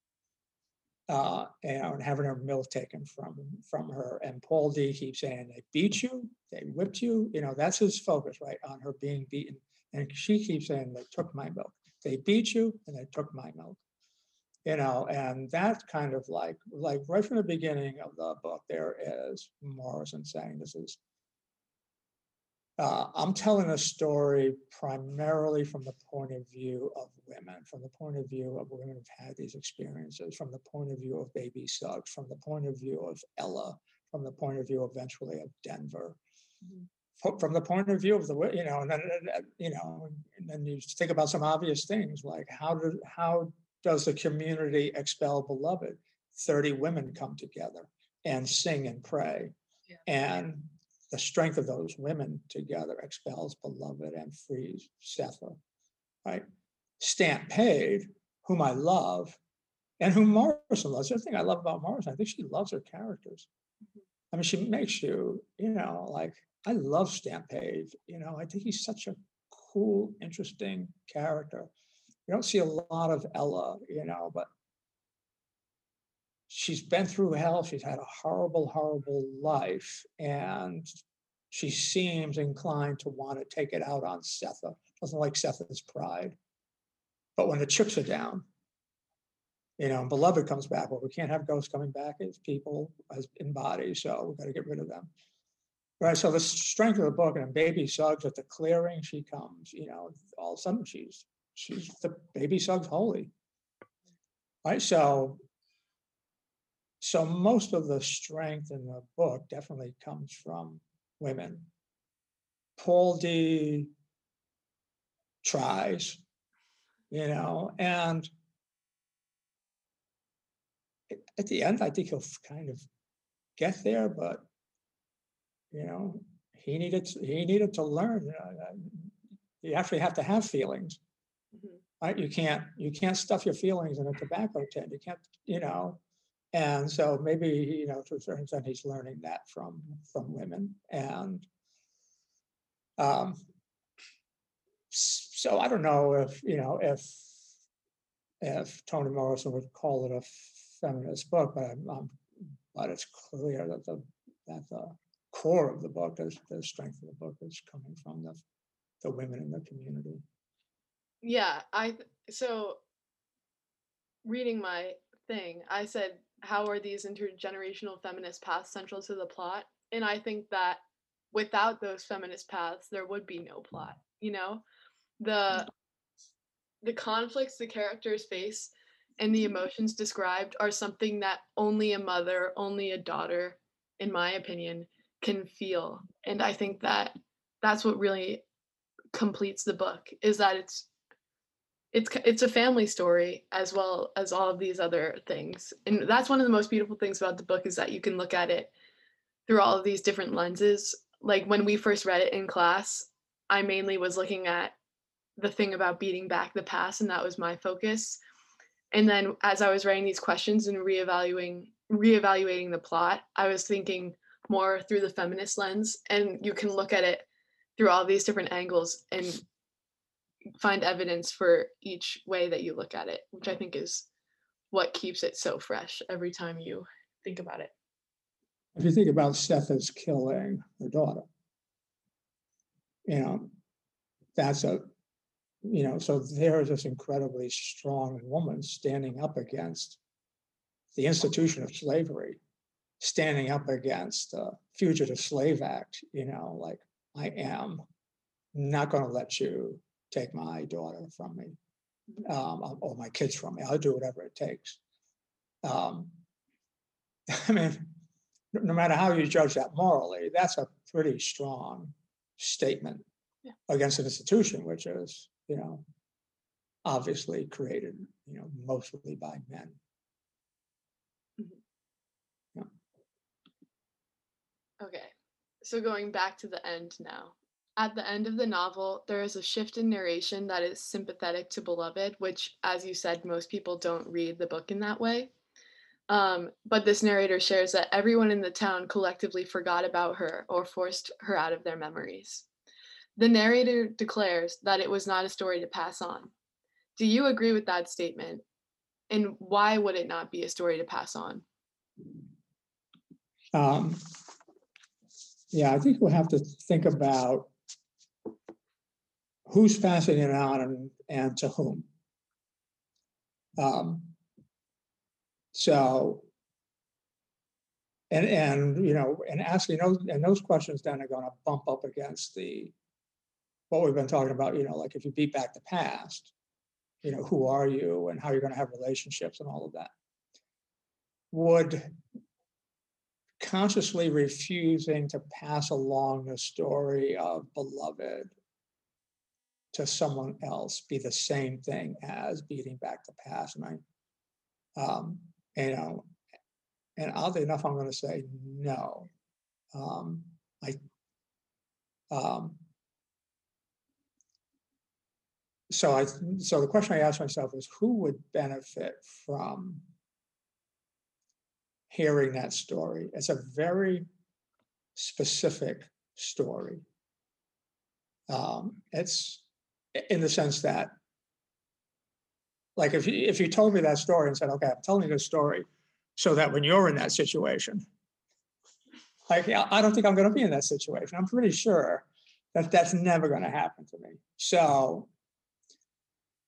uh, and having her milk taken from from her. And Paul D keeps saying, "They beat you, they whipped you." You know, that's his focus, right, on her being beaten. And she keeps saying, "They took my milk." they beat you and they took my milk you know and that kind of like like right from the beginning of the book there is morrison saying this is uh, I'm telling a story primarily from the point of view of women, from the point of view of women who've had these experiences, from the point of view of baby Suggs, from the point of view of Ella, from the point of view eventually of Denver, Mhm. from the point of view of the, you know, and then, you know, and then you think about some obvious things like how do, how does the community expel beloved? 30 women come together and sing and pray. Yeah. And the strength of those women together expels beloved and frees Sethe. Right? Stamp Paid, whom I love, and whom Morrison loves. The other thing I love about Morrison, I think she loves her characters. I mean, she makes you, you know, like I love Stamp Paid. You know, I think he's such a cool, interesting character. You don't see a lot of Ella, you know, but she's been through hell. She's had a horrible, horrible life, and she seems inclined to want to take it out on Sethe. Doesn't like Sethe's pride, but when the chips are down, you know, Beloved comes back. Well, we can't have ghosts coming back as people, as in bodies, so we've got to get rid of them. Right. So the strength of the book, and Baby Suggs at the clearing, she comes. You know, all of a sudden she's she's the Baby Suggs holy. Right. So so most of the strength in the book definitely comes from women. Paul D tries, you know, and at- the end, I think he'll kind of get there, but you know, he needed to- he needed to learn. You, know, uh, you actually have to have feelings, Mhm. right? You can't you can't stuff your feelings in a tobacco tin. You can't, you know. And so maybe you know to a certain extent he's learning that from from women and. Um, so I don't know if you know if if Toni Morrison would call it a feminist book, but I'm, I'm but it's clear that the that the core of the book is the strength of the book is coming from the the women in the community. Yeah, I so reading my thing, I said, how are these intergenerational feminist paths central to the plot? And I think that without those feminist paths, there would be no plot. You know, the the conflicts the characters face and the emotions described are something that only a mother, only a daughter, in my opinion, can feel. And I think that that's what really completes the book is that it's it's it's a family story as well as all of these other things and that's one of the most beautiful things about the book is that you can look at it through all of these different lenses. Like when we first read it in class i mainly was looking at the thing about beating back the past and that was my focus and then as i was writing these questions and reevaluating reevaluating the plot i was thinking more through the feminist lens and you can look at it through all these different angles and find evidence for each way that you look at it, which I mm-hmm. think is what keeps it so fresh every time you think about it. If you think about Sethe's killing her daughter, you know, that's a, you know, so there is this incredibly strong woman standing up against the institution of slavery, standing up against the Fugitive Slave Act, you know, like I am not going to let you take my daughter from me um, or- or my kids from me. I'll do whatever it takes. Um, <laughs> I mean, no matter how you judge that morally, that's a pretty strong statement Yeah. against an institution, which is, you know, obviously created, you know, mostly by men. Okay, so going back to the end now. At the end of the novel, there is a shift in narration that is sympathetic to Beloved, which, as you said, most people don't read the book in that way. Um, but this narrator shares that everyone in the town collectively forgot about her or forced her out of their memories. The narrator declares that it was not a story to pass on. Do you agree with that statement? And why would it not be a story to pass on? Um, yeah, I think we'll have to think about who's passing it on and, and to whom. Um, so and, and, you know, and asking those, and those questions then are gonna bump up against the, what we've been talking about, you know, like if you beat back the past, you know, who are you and how you're gonna have relationships and all of that. Would consciously refusing to pass along the story of beloved to someone else be the same thing as beating back the past? And I, um, you know, and oddly enough, I'm gonna say no. Um, I, um, so I, so the question I asked myself is who would benefit from hearing that story? It's a very specific story. Um, it's in the sense that like if you, if you told me that story and said, okay, I'm telling you this story so that when you're in that situation, like, I don't think I'm gonna be in that situation. I'm pretty sure that that's never gonna happen to me. So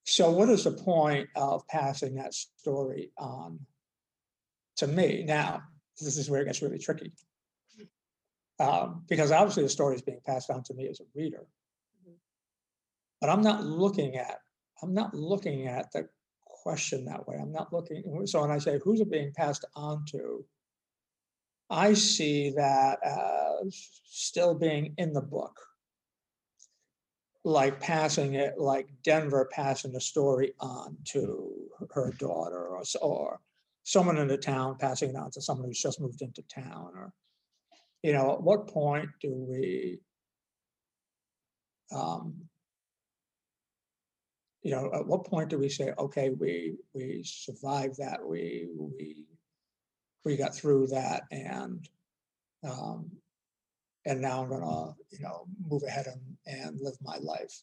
so what is the point of passing that story on to me? Now, this is where it gets really tricky. Um, because obviously the story is being passed on to me as a reader. But I'm not looking at, I'm not looking at the question that way. I'm not looking, so when I say who's it being passed on to? I see that as still being in the book like passing it, like Denver passing the story on to her daughter or, or someone in the town passing it on to someone who's just moved into town or, you know, at what point do we, um, you know, at what point do we say, okay, we, we survived that, we, we, we got through that and, um, and now I'm gonna, you know, move ahead and, and live my life.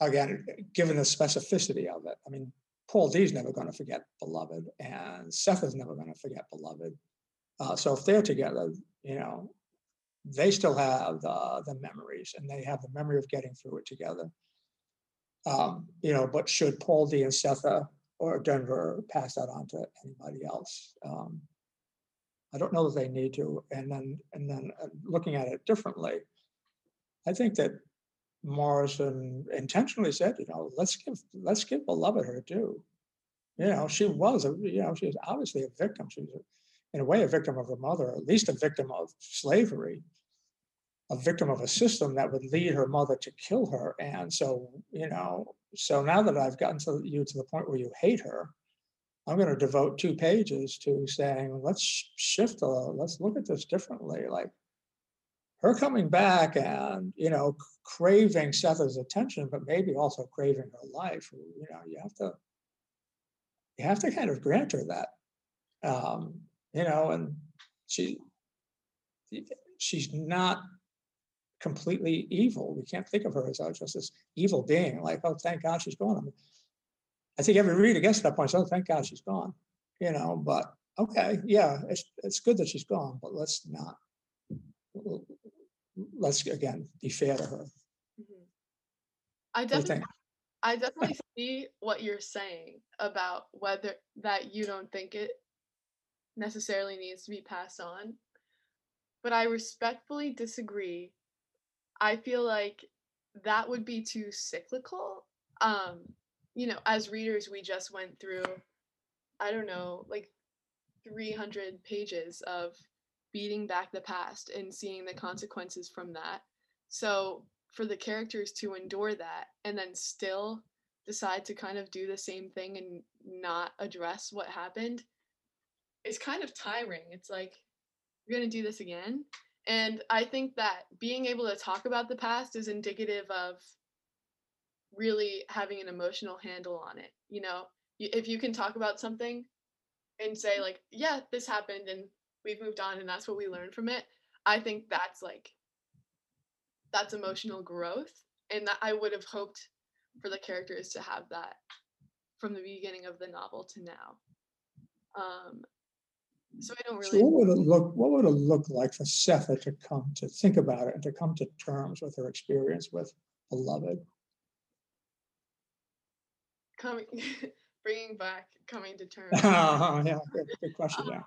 Again, given the specificity of it, I mean, Paul D's never gonna forget Beloved, and Seth is never gonna forget Beloved. Uh, so if they're together, you know, they still have the, the memories, and they have the memory of getting through it together. Um, you know, but should Paul D and Sethe or Denver pass that on to anybody else? Um, I don't know that they need to. And then, and then uh, looking at it differently, I think that Morrison intentionally said, you know, let's give, let's give Beloved her due. You know, she was, a you know, she was obviously a victim. She was, a- in a way, a victim of her mother, at least a victim of slavery, a victim of a system that would lead her mother to kill her. And so, you know, so now that I've gotten to you to the point where you hate her, I'm going to devote two pages to saying, let's shift, a, let's look at this differently. Like her coming back and, you know, craving Sethe's attention, but maybe also craving her life. You know, you have to, you have to kind of grant her that, um, you know, and she, she's not completely evil. We can't think of her as uh, just this evil being, like, oh, thank God she's gone. I mean, I think every reader gets to that point, so oh, thank God she's gone, you know, but okay, yeah, it's, it's good that she's gone, but let's not. Let's, again, be fair to her. Mhm. I What do you definitely? I definitely see what you're saying about whether that you don't think it necessarily needs to be passed on. But I respectfully disagree. I feel like that would be too cyclical. Um, you know, as readers, we just went through, I don't know, like 300 pages of beating back the past and seeing the consequences from that. So for the characters to endure that and then still decide to kind of do the same thing and not address what happened it's kind of tiring. It's like, you're going to do this again. And I think that being able to talk about the past is indicative of really having an emotional handle on it. You know, if you can talk about something and say, like, yeah, this happened and we've moved on and that's what we learned from it, I think that's like, that's emotional growth. And that I would have hoped for the characters to have that from the beginning of the novel to now. Um, so I don't So what would it look, what would it look like for Sethe to come to think about it and to come to terms with her experience with Beloved? coming <laughs> bringing back coming to <laughs> terms Oh, Yeah, good, good question, yeah.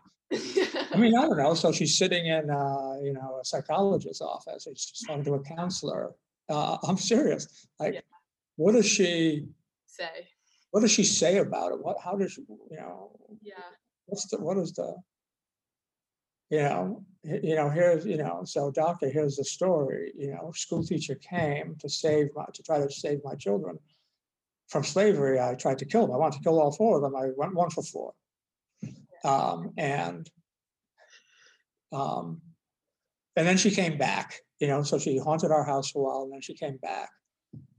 I mean, <laughs> I don't know. So she's sitting in, uh, you know, a psychologist's office. She's talking to a counselor. Uh, I'm serious. Like, Yeah. what does she, Say, what does she say about it? What, how does, she, you know, yeah, what's the, what is the, you know, you know, here's, you know, so doctor, here's the story, you know, school teacher came to save my, to try to save my children from slavery. I tried to kill them. I wanted to kill all four of them. I went one for four. Um, and um, and then she came back, you know, so she haunted our house for a while and then she came back.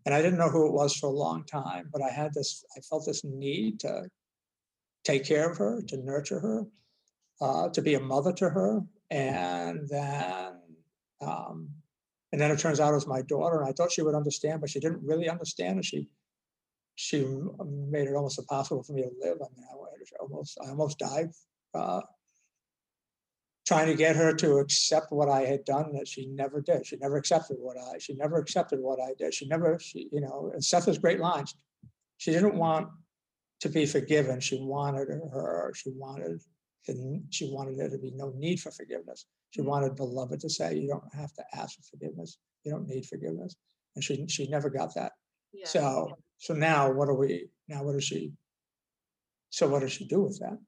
And I didn't know who it was for a long time, but I had this, I felt this need to take care of her, to nurture her, uh, to be a mother to her. And then, um, and then it turns out it was my daughter, and I thought she would understand, but she didn't really understand, and she, she made it almost impossible for me to live. I mean, I almost, I almost died, uh, trying to get her to accept what I had done that she never did. She never accepted what I, she never accepted what I did. She never, she, you know, and Seth has great lines. She didn't want to be forgiven. She wanted her, she wanted, the- she wanted there to be no need for forgiveness. She Mhm. wanted beloved to say, you don't have to ask for forgiveness. You don't need forgiveness. And she, she never got that. yeah. So, so now what do we, now what does she? So what does she do with that?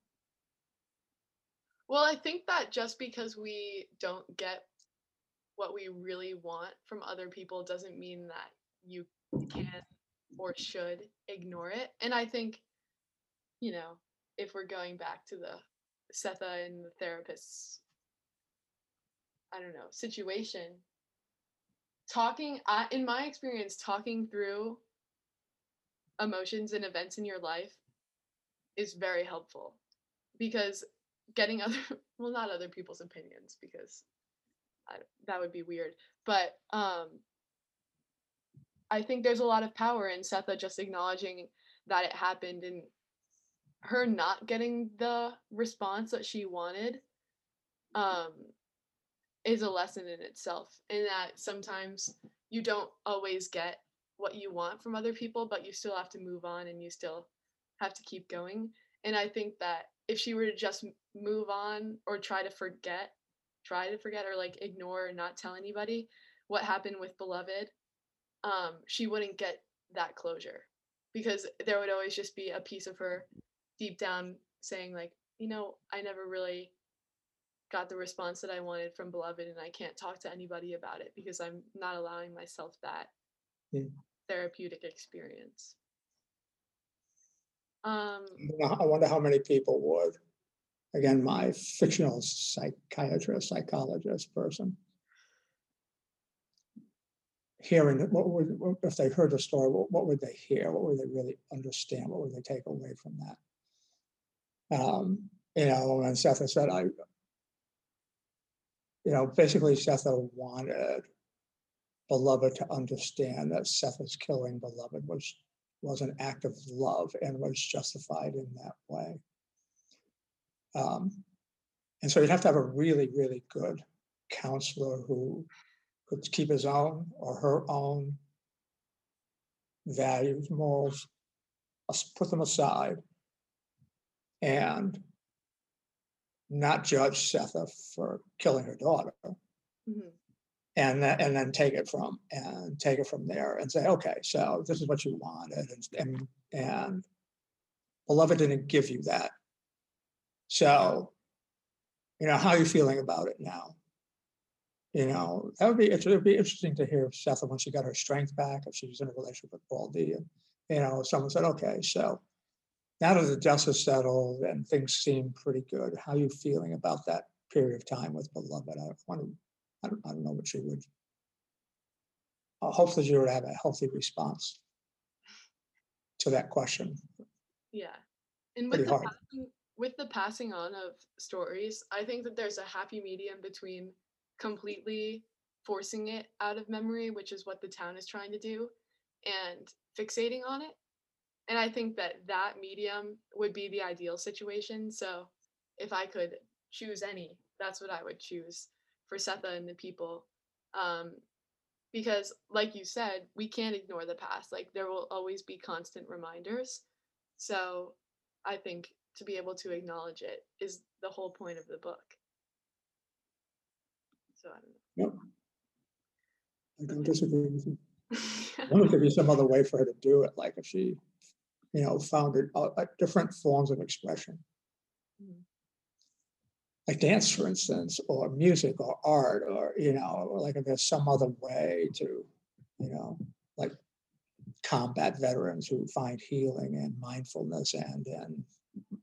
Well, I think that just because we don't get what we really want from other people doesn't mean that you can or should ignore it. And I think, you know, if we're going back to the Sethe and the therapist's, I don't know, situation, talking, I, in my experience, talking through emotions and events in your life is very helpful because getting other <laughs> well not other people's opinions because I, that would be weird but um i think there's a lot of power in sethe just acknowledging that it happened and her not getting the response that she wanted um is a lesson in itself in that sometimes you don't always get what you want from other people but you still have to move on and you still have to keep going. And i think that if she were to just move on or try to forget try to forget or like ignore or not tell anybody what happened with beloved um she wouldn't get that closure because there would always just be a piece of her deep down saying like you know i never really got the response that i wanted from beloved and i can't talk to anybody about it because i'm not allowing myself that Mm. therapeutic experience um I don't know- I wonder how many people would. Again, my fictional psychiatrist, psychologist person. Hearing it, what would, if they heard the story, what, what would they hear? What would they really understand? What would they take away from that? Um, you know, and Seth has said, I, you know, basically Seth wanted beloved to understand that Seth's killing beloved was was an act of love and was justified in that way. Um, and so you'd have to have a really, really good counselor who could keep his own or her own values, morals, put them aside, and not judge Sethe for killing her daughter mhm, and and then take it from and take it from there and say, okay, so this is what you wanted, and and, and beloved didn't give you that. So, you know, how are you feeling about it now? You know, that would be it would be interesting to hear Sethe when she got her strength back, if she was in a relationship with Paul D, and you know, someone said, okay, so now that the dust is settled and things seem pretty good, how are you feeling about that period of time with beloved? I want to I don't, I don't know what she would. Uh, hopefully, she would have a healthy response to that question. Yeah. And with Pretty the passing, with the passing on of stories, I think that there's a happy medium between completely forcing it out of memory, which is what the town is trying to do, and fixating on it. And I think that that medium would be the ideal situation. So if I could choose any, that's what I would choose for Sethe and the people. Um, because, like you said, we can't ignore the past. Like, there will always be constant reminders. So I think to be able to acknowledge it is the whole point of the book. So I don't know. I don't disagree with you. <laughs> I wonder if there'd be some other way for her to do it, like if she, you know, found it, uh, uh, different forms of expression. Mhm. Like dance, for instance, or music or art, or, you know, or like if there's some other way to, you know, like combat veterans who find healing and mindfulness and, and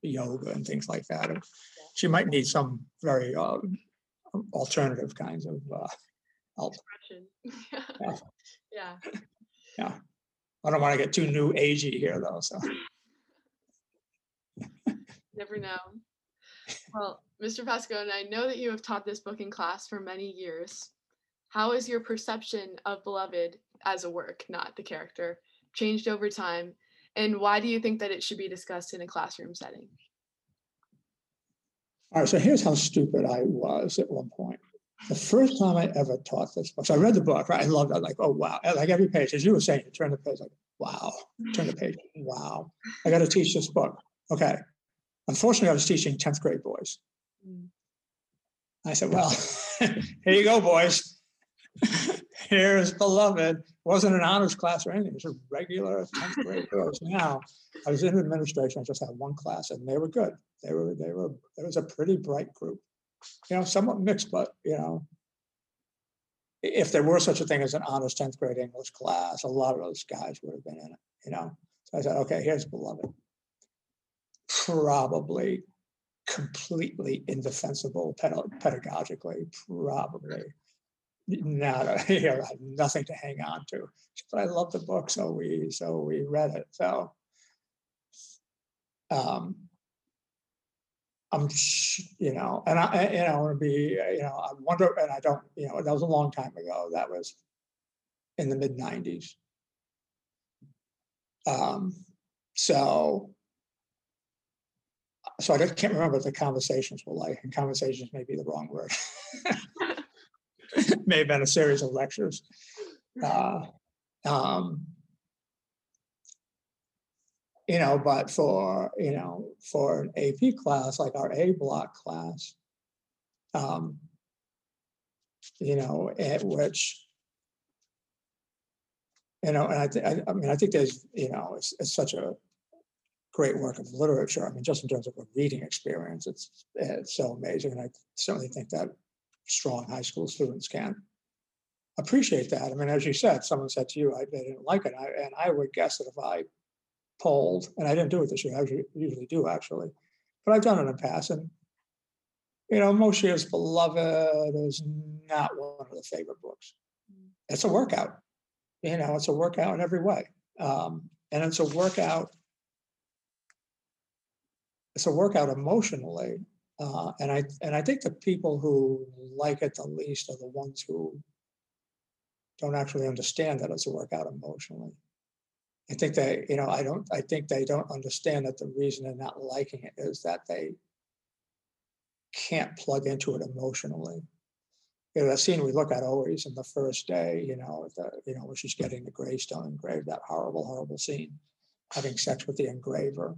yoga and things like that. And She might need some very, uh, alternative kinds of, uh, help. Expression. <laughs> Yeah. Yeah. I don't want to get too new agey here though, so. Never know. Well, Mr. Pascone, I know that you have taught this book in class for many years. How has your perception of Beloved as a work, not the character, changed over time? And why do you think that it should be discussed in a classroom setting? All right, so here's how stupid I was at one point. The first time I ever taught this book, so I read the book, right? I loved it, like, oh, wow. Like every page, as you were saying, you turn the page, like, wow, turn the page, wow. I got to teach this book. Okay. Unfortunately, I was teaching 10th grade boys. I said, well, <laughs> here you go, boys. <laughs> Here's beloved. It Wasn't an honors class or anything. It was a regular 10th grade course. Now, I was in administration. I just had one class and they were good. They were, they were, it was a pretty bright group. You know, somewhat mixed, but you know, if there were such a thing as an honors 10th grade English class, a lot of those guys would have been in it, you know. So I said, okay, here's beloved. Probably completely indefensible pedagogically, probably not a, <laughs> you know, nothing to hang on to. But I love the book, so we so we read it. So um I'm you know, and I you know, I want to be, you know, I wonder, and I don't, you know, that was a long time ago. That was in the mid 90s. Um, so so I don't- can't remember what the conversations were like, and conversations may be the wrong word. <laughs> May have been a series of lectures. Uh, um, you know, but for, you know, for an AP class, like our A block class, um, you know, at which, you know, and I, thi- I, I mean, I think there's, you know, it's, it's such a great work of literature. I mean, just in terms of a reading experience, it's, it's so amazing. And I certainly think that strong high school students can appreciate that. I mean, as you said, someone said to you, I, they didn't like it. I, and I would guess that if I polled, and I didn't do it this year, I usually, do actually, but I've done it in the past. And, you know, most years Beloved is not one of the favorite books. It's a workout. You know, it's a workout in every way. Um, and it's a workout. It's a workout emotionally. Uh, and I and I think the people who like it the least are the ones who don't actually understand that it's a workout emotionally. I think they, you know, I don't, I think they don't understand that the reason they're not liking it is that they can't plug into it emotionally. You know, that scene we look at always in the first day, you know, the, you know, where she's getting the gravestone engraved, that horrible, horrible scene, having sex with the engraver.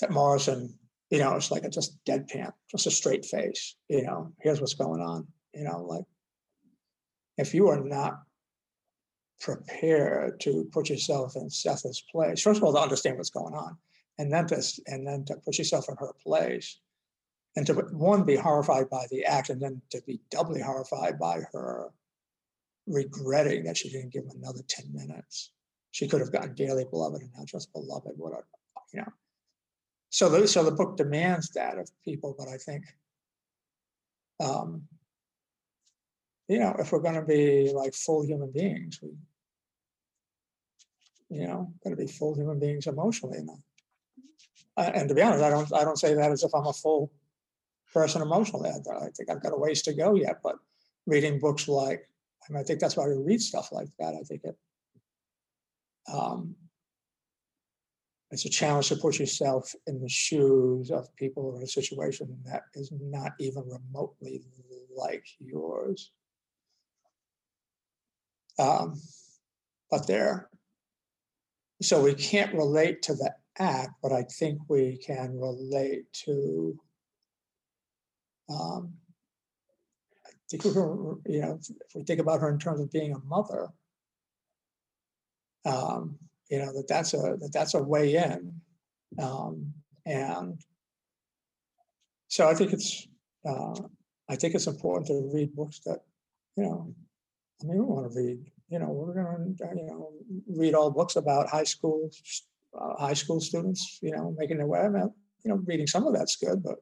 That Morrison, you know, it's like a just deadpan, just a straight face, you know, here's what's going on, you know, like if you are not prepared to put yourself in Seth's place, first of all, to understand what's going on, and then to and then to put yourself in her place, and to one be horrified by the act, and then to be doubly horrified by her regretting that she didn't give him another ten minutes. She could have gotten dearly beloved and not just beloved. What a you know. So the so the book demands that of people, but I think. Um, you know, if we're going to be like full human beings, we, you know, got to be full human beings emotionally. And, uh, and to be honest, I don't, I don't say that as if I'm a full person emotionally. I, I think I've got a ways to go yet. But reading books like, I mean, I think that's why we read stuff like that. I think it, um, it's a challenge to put yourself in the shoes of people in a situation that is not even remotely like yours. Um, but they're so we can't relate to the act, but I think we can relate to. Um, I think we can, you know, if we think about her in terms of being a mother. Um, you know, that that's a, that that's a way in. Um, and. So I think it's, uh, I think it's important to read books that, you know, I mean, we want to read, you know, we're gonna, uh, you know, read all books about high school, uh, high school students, you know, making their way. I mean, You know, reading some of that's good, but,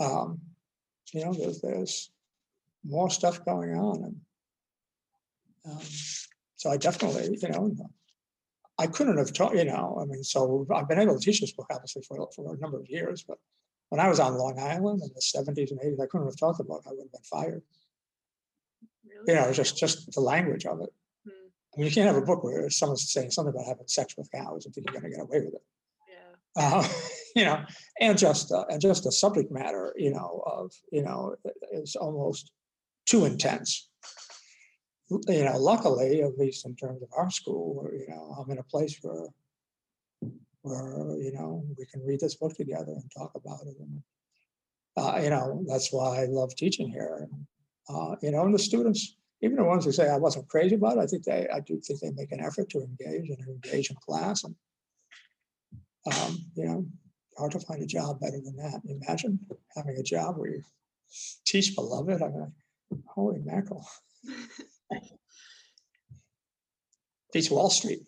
um, you know, there's, there's more stuff going on and, um, so I definitely, you know, I couldn't have taught, you know, I mean, so I've been able to teach this book obviously for, for a number of years, but when I was on Long Island in the seventies and eighties, I couldn't have taught the book. I would have been fired. You know, just, just the language of it. Hmm, I mean, you can't have a book where someone's saying something about having sex with cows and think you're gonna get away with it. Yeah. Uh, <laughs> you know, and just, uh, and just the subject matter, you know, of, you know, is almost too intense. You know, luckily, at least in terms of our school, you know, I'm in a place where where, you know, we can read this book together and talk about it. And, uh, you know, that's why I love teaching here. And, uh, you know, and the students, even the ones who say I wasn't crazy about it, I think they, I do think they make an effort to engage and engage in class. And, um, you know, hard to find a job better than that. Imagine having a job where you teach beloved. I mean, holy mackerel. <laughs> Beats Wall Street.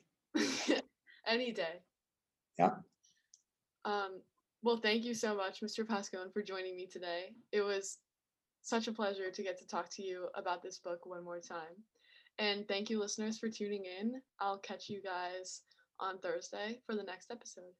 <laughs> Any day. Yeah. Um, well, thank you so much, Mr. Pascone, for joining me today. It was such a pleasure to get to talk to you about this book one more time. And thank you, listeners, for tuning in. I'll catch you guys on Thursday for the next episode.